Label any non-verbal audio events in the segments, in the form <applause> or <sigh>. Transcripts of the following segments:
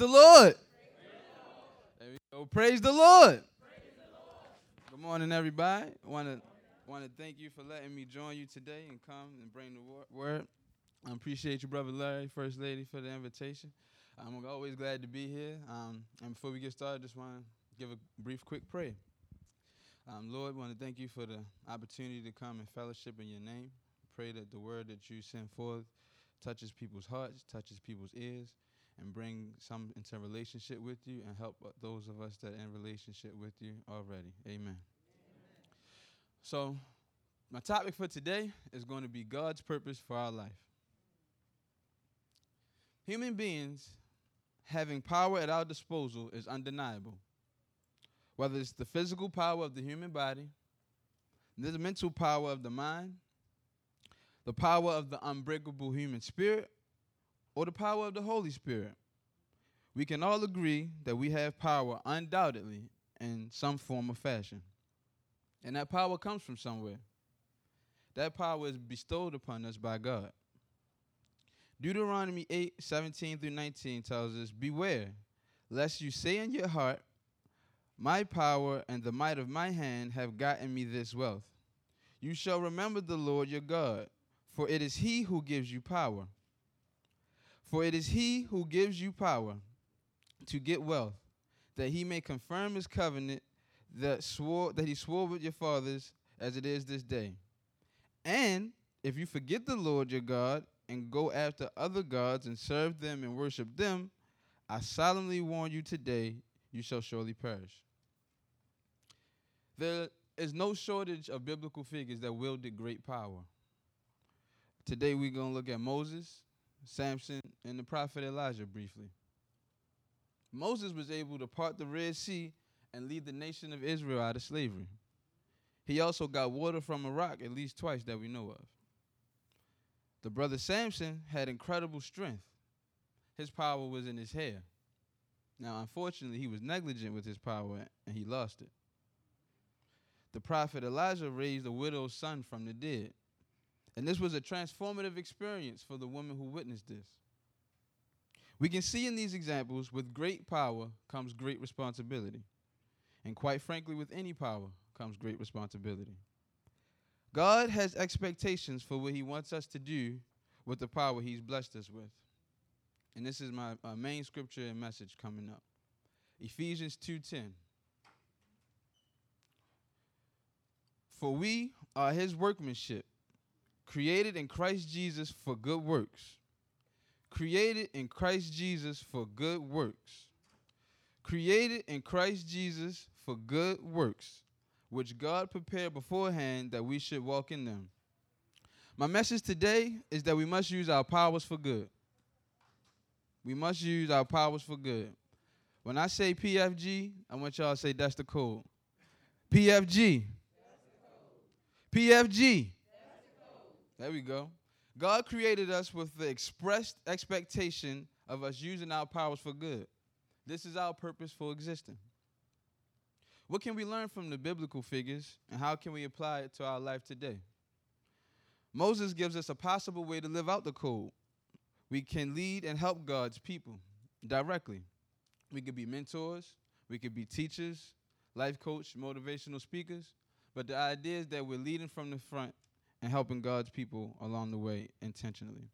the Lord. There we go. Praise the Lord. Good morning, everybody. Want to want to thank you for letting me join you today and come and bring the wor- word. I appreciate you, brother Larry, first lady, for the invitation. I'm always glad to be here. Um, and before we get started, just want to give a brief, quick prayer. Um, Lord, want to thank you for the opportunity to come and fellowship in your name. Pray that the word that you send forth touches people's hearts, touches people's ears, and bring some into relationship with you and help those of us that are in relationship with you already. Amen. Amen. So, my topic for today is going to be God's purpose for our life. Human beings having power at our disposal is undeniable. Whether it's the physical power of the human body, the mental power of the mind, the power of the unbreakable human spirit, or the power of the Holy Spirit. We can all agree that we have power undoubtedly in some form or fashion. And that power comes from somewhere. That power is bestowed upon us by God. Deuteronomy 8 17 through 19 tells us, Beware, lest you say in your heart, My power and the might of my hand have gotten me this wealth. You shall remember the Lord your God, for it is he who gives you power. For it is he who gives you power to get wealth, that he may confirm his covenant that swore that he swore with your fathers as it is this day. And if you forget the Lord your God and go after other gods and serve them and worship them, I solemnly warn you today, you shall surely perish. There is no shortage of biblical figures that wielded great power. Today we're going to look at Moses, Samson, and the prophet Elijah briefly. Moses was able to part the Red Sea and lead the nation of Israel out of slavery. He also got water from a rock at least twice that we know of. The brother Samson had incredible strength. His power was in his hair. Now, unfortunately, he was negligent with his power and he lost it. The prophet Elijah raised a widow's son from the dead. And this was a transformative experience for the woman who witnessed this. We can see in these examples with great power comes great responsibility. And quite frankly, with any power comes great responsibility. God has expectations for what He wants us to do with the power He's blessed us with. And this is my main scripture and message coming up. Ephesians 2:10. For we are his workmanship, created in Christ Jesus for good works. Created in Christ Jesus for good works. Created in Christ Jesus for good works, which God prepared beforehand that we should walk in them. My message today is that we must use our powers for good. We must use our powers for good. When I say PFG, I want y'all to say that's the code. PFG. PFG. There we go. God created us with the expressed expectation of us using our powers for good. This is our purpose for existing. What can we learn from the biblical figures and how can we apply it to our life today? Moses gives us a possible way to live out the code. We can lead and help God's people directly. We could be mentors, we could be teachers, life coach, motivational speakers, but the idea is that we're leading from the front and helping God's people along the way intentionally.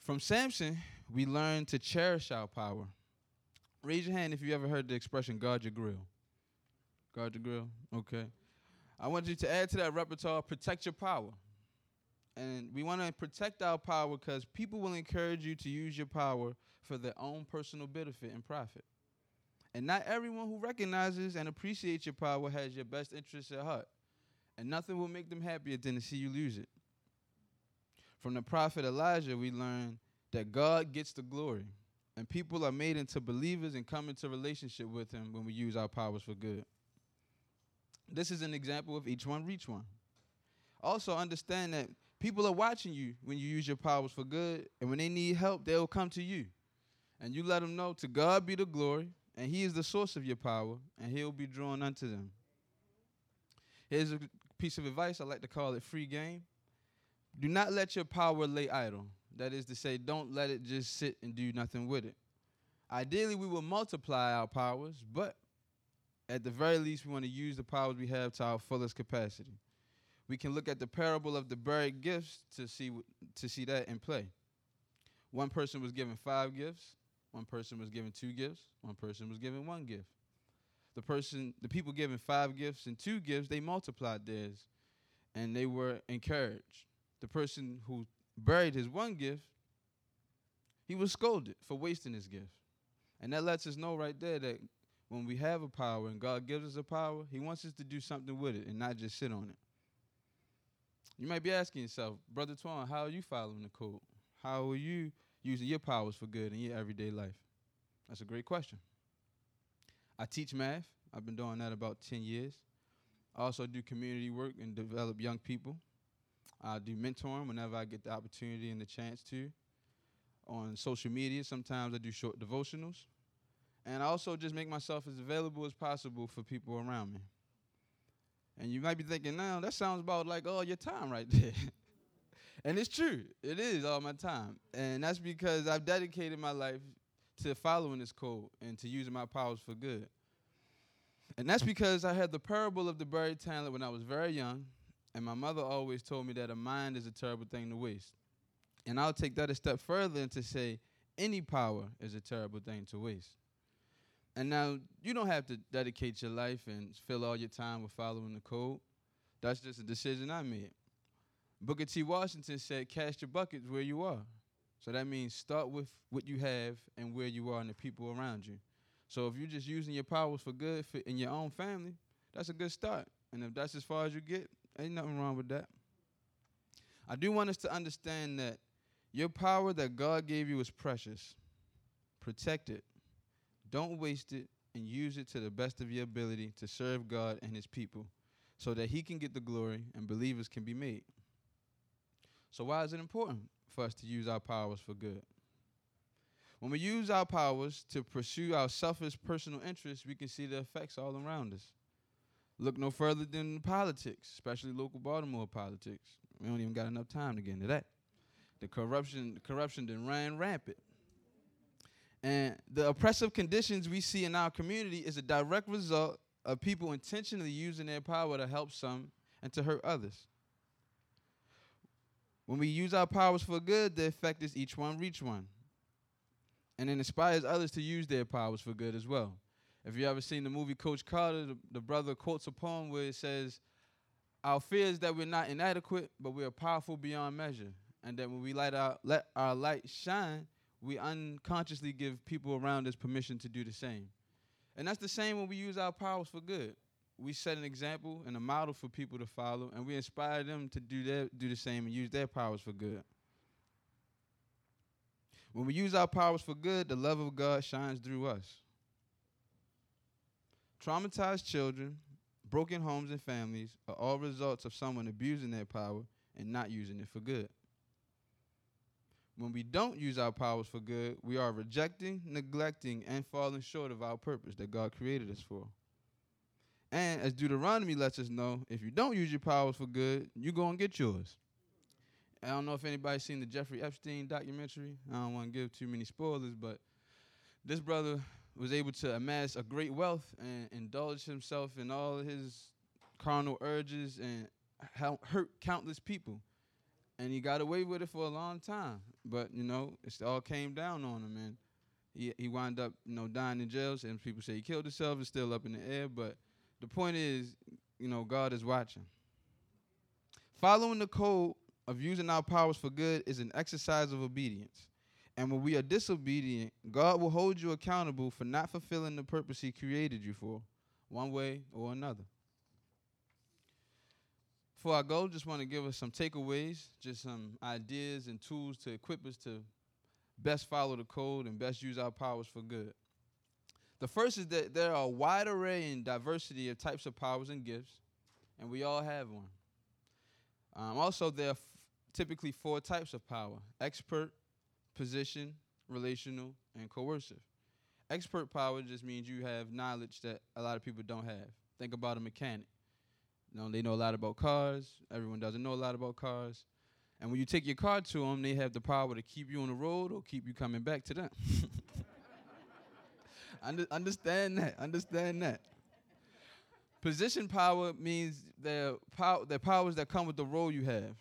From Samson, we learn to cherish our power. Raise your hand if you ever heard the expression guard your grill. Guard your grill? Okay. I want you to add to that repertoire protect your power. And we want to protect our power because people will encourage you to use your power for their own personal benefit and profit. And not everyone who recognizes and appreciates your power has your best interests at heart. And nothing will make them happier than to see you lose it. From the prophet Elijah, we learn that God gets the glory. And people are made into believers and come into relationship with him when we use our powers for good. This is an example of each one reach one. Also, understand that people are watching you when you use your powers for good, and when they need help, they'll come to you. And you let them know to God be the glory, and He is the source of your power, and He'll be drawn unto them. Here's a piece of advice I like to call it free game. Do not let your power lay idle. That is to say, don't let it just sit and do nothing with it. Ideally, we will multiply our powers, but at the very least, we want to use the powers we have to our fullest capacity. We can look at the parable of the buried gifts to see to see that in play. One person was given five gifts, one person was given two gifts, one person was given one gift. The person, the people given five gifts and two gifts, they multiplied theirs, and they were encouraged. The person who buried his one gift, he was scolded for wasting his gift. And that lets us know right there that when we have a power and God gives us a power, He wants us to do something with it and not just sit on it. You might be asking yourself, Brother Twan, how are you following the code? How are you using your powers for good in your everyday life? That's a great question. I teach math. I've been doing that about 10 years. I also do community work and develop young people. I do mentoring whenever I get the opportunity and the chance to. On social media, sometimes I do short devotionals. And I also just make myself as available as possible for people around me. And you might be thinking, now that sounds about like all your time right <laughs> there. and it's true, it is all my time. And that's because I've dedicated my life to following this code and to using my powers for good. And that's because I had the parable of the buried talent when I was very young, and my mother always told me that a mind is a terrible thing to waste. And I'll take that a step further and to say any power is a terrible thing to waste. And now you don't have to dedicate your life and fill all your time with following the code. That's just a decision I made. Booker T. Washington said, Cast your buckets where you are. So that means start with what you have and where you are and the people around you. So if you're just using your powers for good for in your own family, that's a good start. And if that's as far as you get, ain't nothing wrong with that. I do want us to understand that your power that God gave you is precious. Protect it. Don't waste it and use it to the best of your ability to serve God and his people so that he can get the glory and believers can be made. So why is it important for us to use our powers for good? When we use our powers to pursue our selfish personal interests, we can see the effects all around us. Look no further than politics, especially local Baltimore politics. We don't even got enough time to get into that. The corruption, the corruption then ran rampant. And the oppressive conditions we see in our community is a direct result of people intentionally using their power to help some and to hurt others. When we use our powers for good, the effect is each one reach one. And it inspires others to use their powers for good as well. If you ever seen the movie Coach Carter, the, the brother quotes a poem where it says, Our fear is that we're not inadequate, but we are powerful beyond measure. And that when we light our, let our light shine, we unconsciously give people around us permission to do the same. And that's the same when we use our powers for good. We set an example and a model for people to follow, and we inspire them to do their, do the same and use their powers for good. When we use our powers for good, the love of God shines through us. Traumatized children, broken homes, and families are all results of someone abusing their power and not using it for good. When we don't use our powers for good, we are rejecting, neglecting, and falling short of our purpose that God created us for. And as Deuteronomy lets us know, if you don't use your powers for good, you're going to get yours. I don't know if anybody's seen the Jeffrey Epstein documentary. I don't want to give too many spoilers, but this brother was able to amass a great wealth and indulge himself in all his carnal urges and hurt countless people and he got away with it for a long time. But you know, it all came down on him, and he he wound up you know dying in jail. And people say he killed himself. It's still up in the air, but the point is, you know, God is watching. Following the code of using our powers for good is an exercise of obedience. And when we are disobedient, God will hold you accountable for not fulfilling the purpose He created you for, one way or another. Before I go, just want to give us some takeaways, just some ideas and tools to equip us to best follow the code and best use our powers for good. The first is that there are a wide array and diversity of types of powers and gifts, and we all have one. Um, also, there are f- typically four types of power expert, position, relational, and coercive. Expert power just means you have knowledge that a lot of people don't have. Think about a mechanic. You know, they know a lot about cars. Everyone doesn't know a lot about cars. And when you take your car to them, they have the power to keep you on the road or keep you coming back to them. <laughs> Under, understand that. Understand that. Position power means the power, the powers that come with the role you have.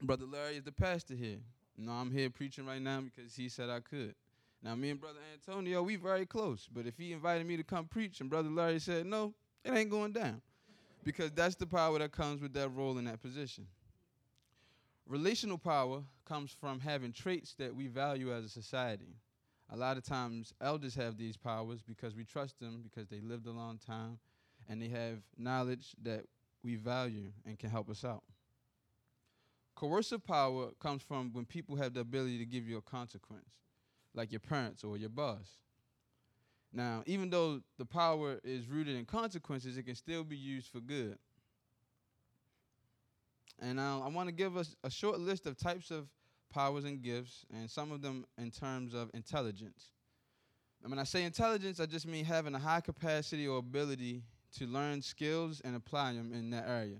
Brother Larry is the pastor here. Know, I'm here preaching right now because he said I could. Now, me and Brother Antonio, we very close. But if he invited me to come preach and Brother Larry said no, it ain't going down. Because that's the power that comes with that role in that position. Relational power comes from having traits that we value as a society. A lot of times, elders have these powers because we trust them because they lived a long time and they have knowledge that we value and can help us out. Coercive power comes from when people have the ability to give you a consequence, like your parents or your boss. Now, even though the power is rooted in consequences, it can still be used for good. And uh, I want to give us a short list of types of powers and gifts, and some of them in terms of intelligence. And when I say intelligence, I just mean having a high capacity or ability to learn skills and apply them in that area.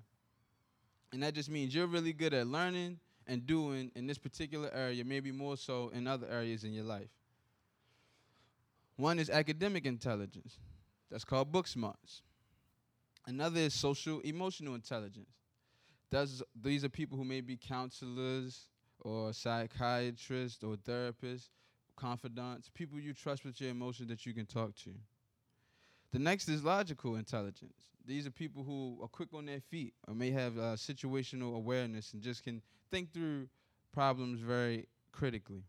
And that just means you're really good at learning and doing in this particular area, maybe more so in other areas in your life. One is academic intelligence. That's called book smarts. Another is social emotional intelligence. That's, these are people who may be counselors or psychiatrist or therapist, confidants, people you trust with your emotions that you can talk to. The next is logical intelligence. These are people who are quick on their feet or may have uh, situational awareness and just can think through problems very critically.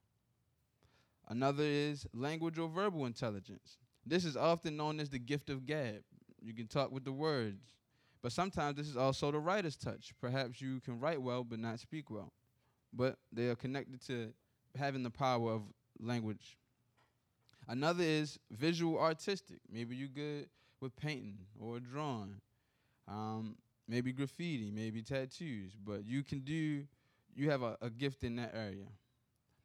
Another is language or verbal intelligence. This is often known as the gift of gab. You can talk with the words. But sometimes this is also the writer's touch. Perhaps you can write well but not speak well. But they are connected to having the power of language. Another is visual artistic. Maybe you're good with painting or drawing. Um, maybe graffiti, maybe tattoos, but you can do, you have a, a gift in that area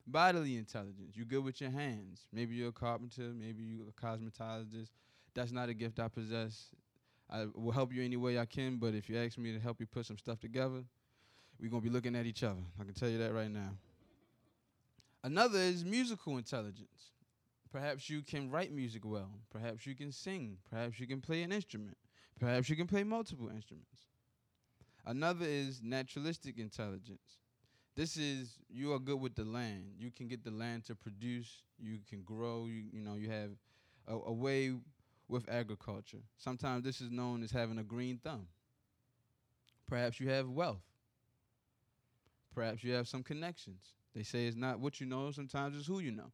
bodily intelligence. You're good with your hands. Maybe you're a carpenter, maybe you're a cosmetologist. That's not a gift I possess. I will help you any way I can, but if you ask me to help you put some stuff together, we're going to be looking at each other. I can tell you that right now. Another is musical intelligence. Perhaps you can write music well. Perhaps you can sing. Perhaps you can play an instrument. Perhaps you can play multiple instruments. Another is naturalistic intelligence. This is you are good with the land. You can get the land to produce. You can grow. You you know you have a, a way with agriculture. Sometimes this is known as having a green thumb. Perhaps you have wealth. Perhaps you have some connections. They say it's not what you know, sometimes it's who you know.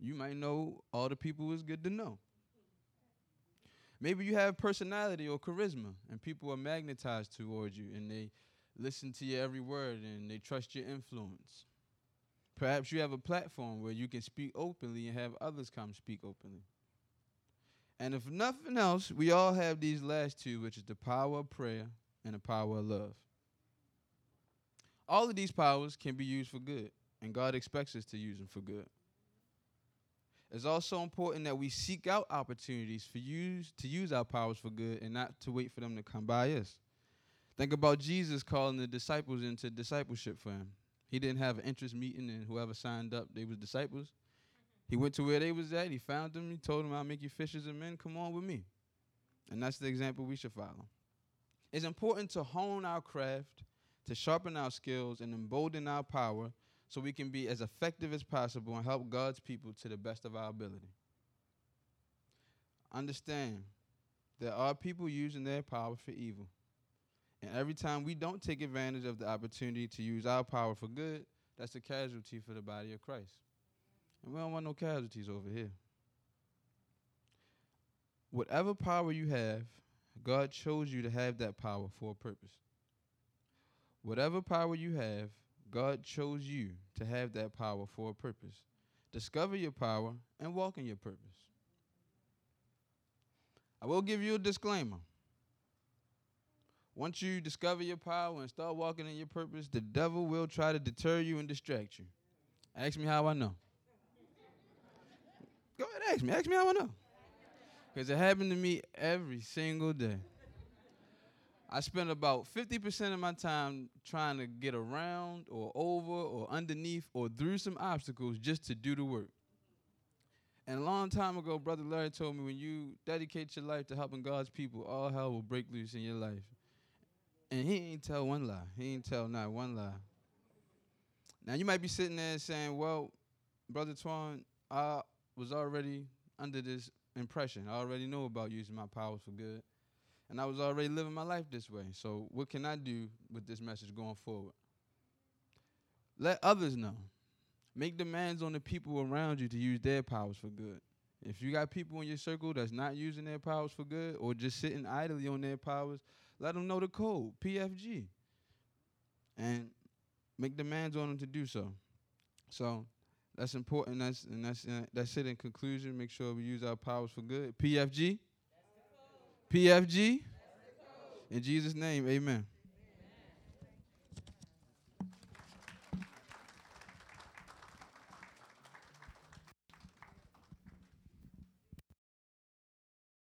You might know all the people is good to know. Maybe you have personality or charisma, and people are magnetized towards you, and they listen to your every word and they trust your influence. Perhaps you have a platform where you can speak openly and have others come speak openly. And if nothing else, we all have these last two, which is the power of prayer and the power of love. All of these powers can be used for good, and God expects us to use them for good. It's also important that we seek out opportunities for use to use our powers for good and not to wait for them to come by us. Think about Jesus calling the disciples into discipleship for him. He didn't have an interest meeting, and whoever signed up, they was disciples. He went to where they was at. He found them. He told them, "I'll make you fishers of men. Come on with me." And that's the example we should follow. It's important to hone our craft, to sharpen our skills, and embolden our power, so we can be as effective as possible and help God's people to the best of our ability. Understand, there are people using their power for evil. And every time we don't take advantage of the opportunity to use our power for good, that's a casualty for the body of Christ. And we don't want no casualties over here. Whatever power you have, God chose you to have that power for a purpose. Whatever power you have, God chose you to have that power for a purpose. Discover your power and walk in your purpose. I will give you a disclaimer. Once you discover your power and start walking in your purpose, the devil will try to deter you and distract you. Ask me how I know. Go ahead, ask me. Ask me how I know. Because it happened to me every single day. I spend about 50% of my time trying to get around or over or underneath or through some obstacles just to do the work. And a long time ago, Brother Larry told me when you dedicate your life to helping God's people, all hell will break loose in your life. And he ain't tell one lie. He ain't tell not one lie. Now you might be sitting there saying, Well, Brother Twan, I was already under this impression. I already know about using my powers for good. And I was already living my life this way. So what can I do with this message going forward? Let others know. Make demands on the people around you to use their powers for good. If you got people in your circle that's not using their powers for good or just sitting idly on their powers, let them know the code, PFG. And make demands on them to do so. So that's important. That's and that's uh, that's it. In conclusion, make sure we use our powers for good. PFG. PFG. In Jesus' name, Amen.